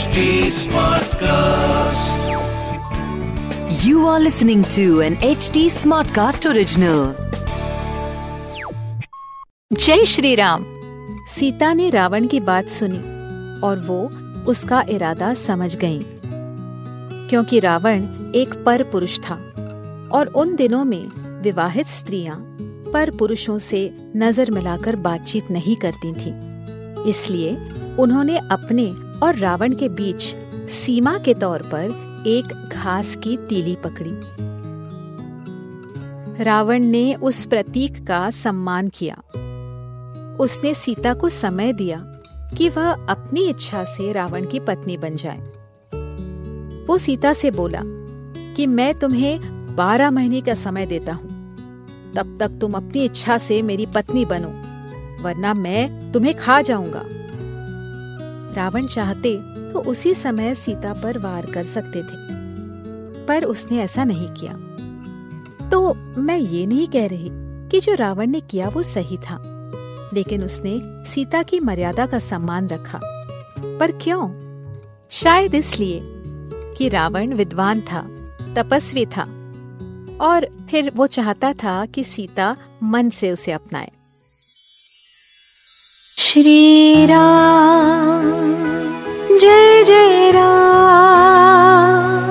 HD Smartcast. You are listening to an HD Smartcast original. जय श्री राम सीता ने रावण की बात सुनी और वो उसका इरादा समझ गईं। क्योंकि रावण एक पर पुरुष था और उन दिनों में विवाहित स्त्रियाँ पर पुरुषों से नज़र मिलाकर बातचीत नहीं करती थीं। इसलिए उन्होंने अपने और रावण के बीच सीमा के तौर पर एक घास की तीली पकड़ी। रावण ने उस प्रतीक का सम्मान किया। उसने सीता को समय दिया कि वह अपनी इच्छा से रावण की पत्नी बन जाए। वो सीता से बोला कि मैं तुम्हें बारह महीने का समय देता हूँ। तब तक तुम अपनी इच्छा से मेरी पत्नी बनो, वरना मैं तुम्हें खा जाऊँगा। रावण चाहते तो उसी समय सीता पर वार कर सकते थे। पर उसने ऐसा नहीं किया। तो मैं ये नहीं कह रही कि जो रावण ने किया वो सही था। लेकिन उसने सीता की मर्यादा का सम्मान रखा। पर क्यों? शायद इसलिए कि रावण विद्वान था, तपस्वी था, और फिर वो चाहता था कि सीता मन से उसे अपनाए। श्री राम। जय जय राम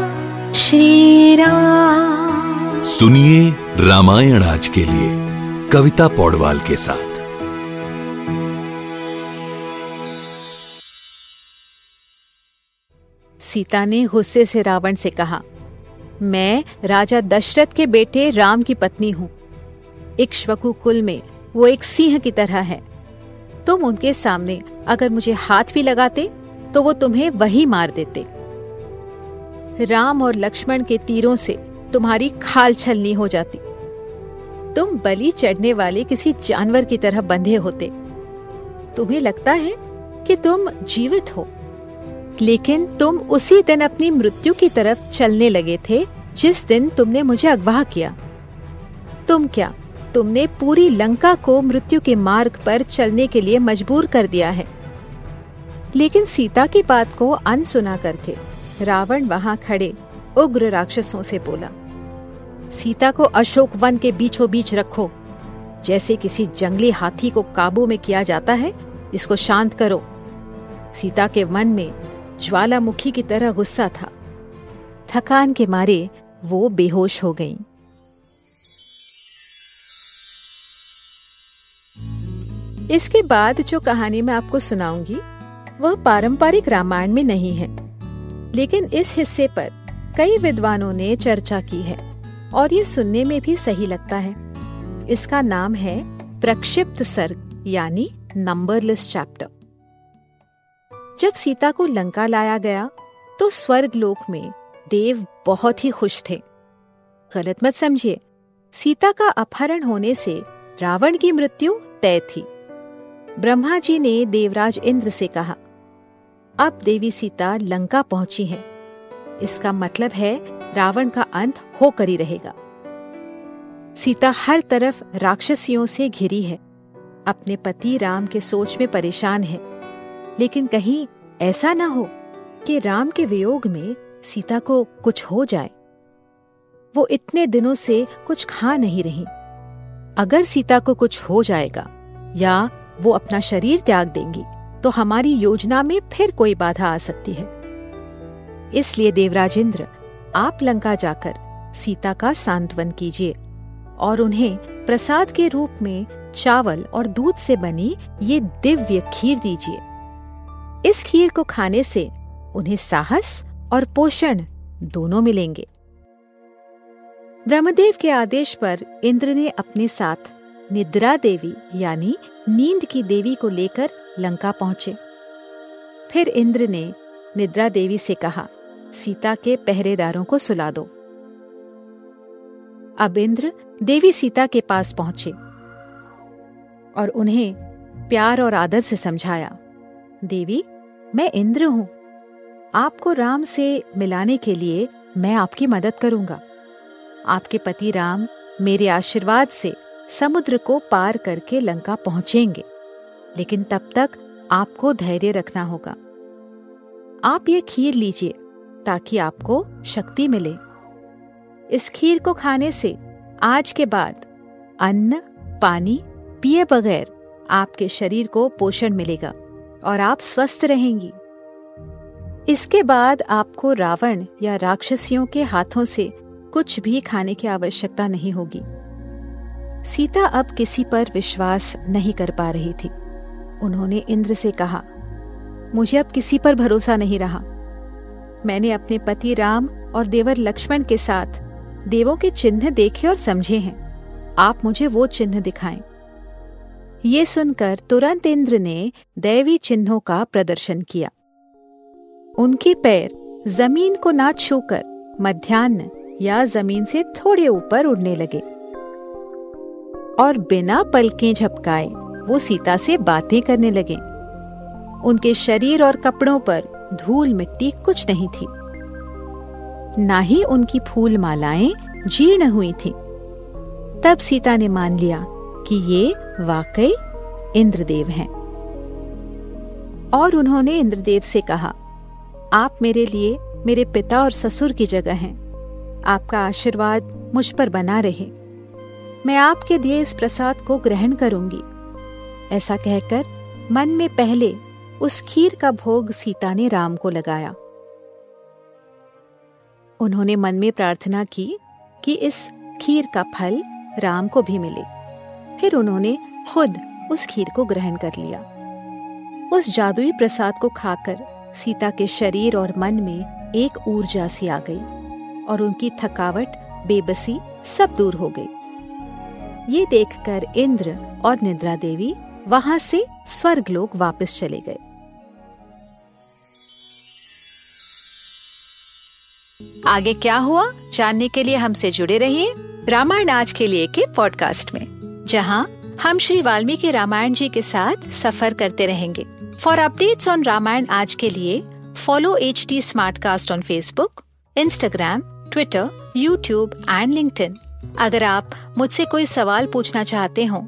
श्री राम। सुनिए रामायण आज के लिए कविता पौडवाल के साथ। सीता ने गुस्से से रावण से कहा मैं राजा दशरथ के बेटे राम की पत्नी हूँ। इक्ष्वकु कुल में वो एक सिंह की तरह है। तुम उनके सामने अगर मुझे हाथ भी लगाते तो वो तुम्हें वही मार देते। राम और लक्ष्मण के तीरों से तुम्हारी खाल छलनी हो जाती। तुम बलि चढ़ने वाले किसी जानवर की तरह बंधे होते। तुम्हें लगता है कि तुम जीवित हो, लेकिन तुम उसी दिन अपनी मृत्यु की तरफ़ चलने लगे थे, जिस दिन तुमने मुझे अगवा किया। तुम क्या, तुमने पूरी लंका को मृत्यु के मार्ग पर चलने के लिए मजबूर कर दिया है? लेकिन सीता की बात को अनसुना करके रावण वहाँ खड़े उग्र राक्षसों से बोला, सीता को अशोक वन के बीचों बीच रखो। जैसे किसी जंगली हाथी को काबू में किया जाता है, इसको शांत करो। सीता के मन में ज्वालामुखी की तरह गुस्सा था। थकान के मारे वो बेहोश हो गईं। इसके बाद जो कहानी मैं आपको सुनाऊँगी वह पारंपरिक रामायण में नहीं है। लेकिन इस हिस्से पर कई विद्वानों ने चर्चा की है और ये सुनने में भी सही लगता है। इसका नाम है प्रक्षिप्त सर्ग, यानी नंबरलेस चैप्टर। जब सीता को लंका लाया गया तो स्वर्ग लोक में देव बहुत ही खुश थे। गलत मत समझिए, सीता का अपहरण होने से रावण की मृत्यु तय थी। ब्रह्मा जी ने देवराज इंद्र से कहा अब देवी सीता लंका पहुँची है। इसका मतलब है रावण का अंत होकर ही रहेगा। सीता हर तरफ़ राक्षसियों से घिरी है। अपने पति राम के सोच में परेशान है। लेकिन कहीं ऐसा ना हो कि राम के वियोग में सीता को कुछ हो जाए। वो इतने दिनों से कुछ खा नहीं रही। अगर सीता को कुछ हो जाएगा या वो अपना शरीर त्याग देंगी तो हमारी योजना में फिर कोई बाधा आ सकती है। इसलिए देवराज इंद्र आप लंका जाकर सीता का सांत्वन कीजिए और उन्हें प्रसाद के रूप में चावल और दूध से बनी ये दिव्य खीर दीजिए। इस खीर को खाने से उन्हें साहस और पोषण दोनों मिलेंगे। ब्रह्मदेव के आदेश पर इंद्र ने अपने साथ निद्रा देवी यानी नींद की देवी को लेकर लंका पहुँचे। फिर इंद्र ने निद्रा देवी से कहा, सीता के पहरेदारों को सुला दो। अब इंद्र देवी सीता के पास पहुँचे और उन्हें प्यार और आदर से समझाया, देवी, मैं इंद्र हूँ। आपको राम से मिलाने के लिए मैं आपकी मदद करूँगा। आपके पति राम मेरे आशीर्वाद से समुद्र को पार करके लंका पहुँचेंगे। लेकिन तब तक आपको धैर्य रखना होगा। आप ये खीर लीजिए ताकि आपको शक्ति मिले। इस खीर को खाने से आज के बाद अन्न, पानी पिए बगैर आपके शरीर को पोषण मिलेगा और आप स्वस्थ रहेंगी। इसके बाद आपको रावण या राक्षसियों के हाथों से कुछ भी खाने की आवश्यकता नहीं होगी। सीता अब किसी पर विश्वास नहीं कर पा रही थी। उन्होंने इंद्र से कहा, मुझे अब किसी पर भरोसा नहीं रहा। मैंने अपने पति राम और देवर लक्ष्मण के साथ देवों के चिन्ह देखे और समझे हैं। आप मुझे वो चिन्ह दिखाएँ। ये सुनकर तुरंत इंद्र ने दैवी चिन्हों का प्रदर्शन किया। उनके पैर ज़मीन को ना छूकर मध्यान्ह या ज़मीन से थोड़े ऊपर उड़ने लगे और बिना पलकें झपकाए वो सीता से बातें करने लगे। उनके शरीर और कपड़ों पर धूल मिट्टी कुछ नहीं थी। ना ही उनकी फूल मालाएँ जीर्ण हुई थी। तब सीता ने मान लिया कि ये वाकई इंद्रदेव हैं। और उन्होंने इंद्रदेव से कहा, आप मेरे लिए मेरे पिता और ससुर की जगह हैं। आपका आशीर्वाद मुझ पर बना रहे। मैं आपके दिए इस प्रसाद को ग्रहण करूँगी। ऐसा कहकर मन में पहले उस खीर का भोग सीता ने राम को लगाया। उन्होंने मन में प्रार्थना की कि इस खीर का फल राम को भी मिले। फिर उन्होंने खुद उस खीर को ग्रहण कर लिया। उस जादुई प्रसाद को खाकर सीता के शरीर और मन में एक ऊर्जा सी आ गई और उनकी थकावट, बेबसी सब दूर हो गई। ये देखकर इंद्र और निद्रा देवी वहाँ से स्वर्गलोक वापस चले गए। आगे क्या हुआ? जानने के लिए हमसे जुड़े रहिए रामायण आज के लिए के पॉडकास्ट में, जहाँ हम श्री वाल्मीकि रामायण जी के साथ सफ़र करते रहेंगे। फॉर अपडेट्स ऑन रामायण आज के लिए follow H T on Facebook Instagram Twitter YouTube and LinkedIn अगर आप मुझसे कोई सवाल पूछना चाहते हो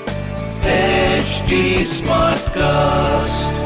original. HD Smartcast.